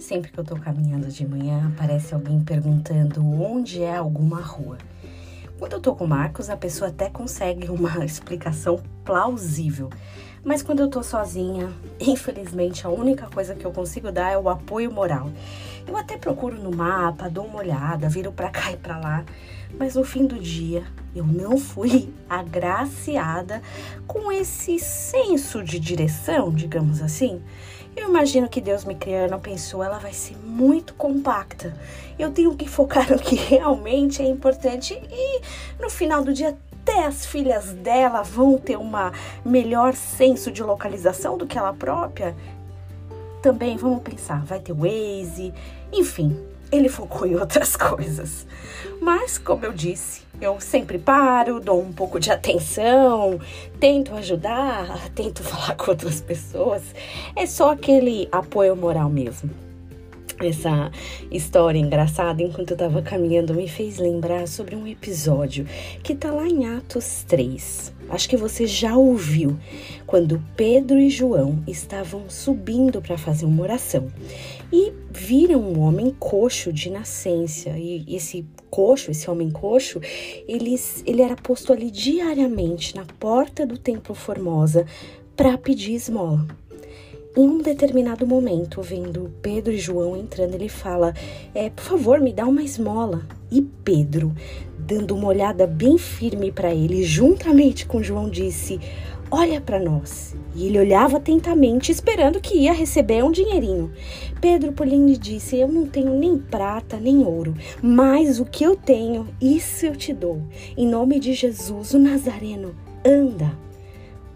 sempre que eu tô caminhando de manhã, aparece alguém perguntando onde é alguma rua. Quando eu tô com o Marcos, a pessoa até consegue uma explicação plausível. Mas quando eu tô sozinha, infelizmente a única coisa que eu consigo dar é o apoio moral. Eu até procuro no mapa, dou uma olhada, viro para cá e para lá, mas no fim do dia eu não fui agraciada com esse senso de direção, digamos assim. Eu imagino que Deus me criando pensou, ela vai ser muito compacta. Eu tenho que focar no que realmente é importante e no final do dia até as filhas dela vão ter uma melhor senso de localização do que ela própria. Também vamos pensar, vai ter Waze, enfim, ele focou em outras coisas. Mas, como eu disse, eu sempre paro, dou um pouco de atenção, tento ajudar, tento falar com outras pessoas. É só aquele apoio moral mesmo essa história engraçada enquanto eu estava caminhando me fez lembrar sobre um episódio que tá lá em Atos 3. Acho que você já ouviu quando Pedro e João estavam subindo para fazer uma oração e viram um homem coxo de nascença. E esse coxo, esse homem coxo, ele, ele era posto ali diariamente na porta do Templo Formosa para pedir esmola. Em um determinado momento, vendo Pedro e João entrando, ele fala: é, Por favor, me dá uma esmola. E Pedro, dando uma olhada bem firme para ele, juntamente com João, disse: Olha para nós. E ele olhava atentamente, esperando que ia receber um dinheirinho. Pedro, porém, lhe disse: Eu não tenho nem prata nem ouro, mas o que eu tenho, isso eu te dou. Em nome de Jesus, o Nazareno, anda.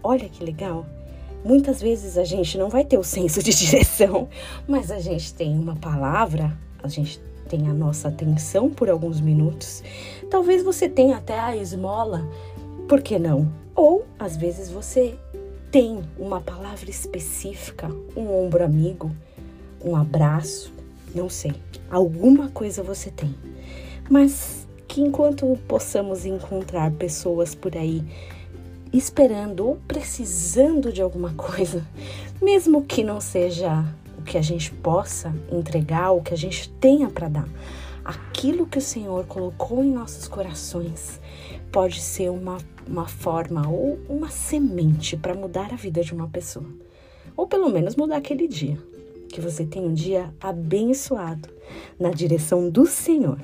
Olha que legal. Muitas vezes a gente não vai ter o senso de direção, mas a gente tem uma palavra, a gente tem a nossa atenção por alguns minutos. Talvez você tenha até a esmola, por que não? Ou às vezes você tem uma palavra específica, um ombro amigo, um abraço, não sei. Alguma coisa você tem. Mas que enquanto possamos encontrar pessoas por aí esperando ou precisando de alguma coisa, mesmo que não seja o que a gente possa entregar, o que a gente tenha para dar. Aquilo que o Senhor colocou em nossos corações pode ser uma, uma forma ou uma semente para mudar a vida de uma pessoa. Ou pelo menos mudar aquele dia. Que você tenha um dia abençoado na direção do Senhor.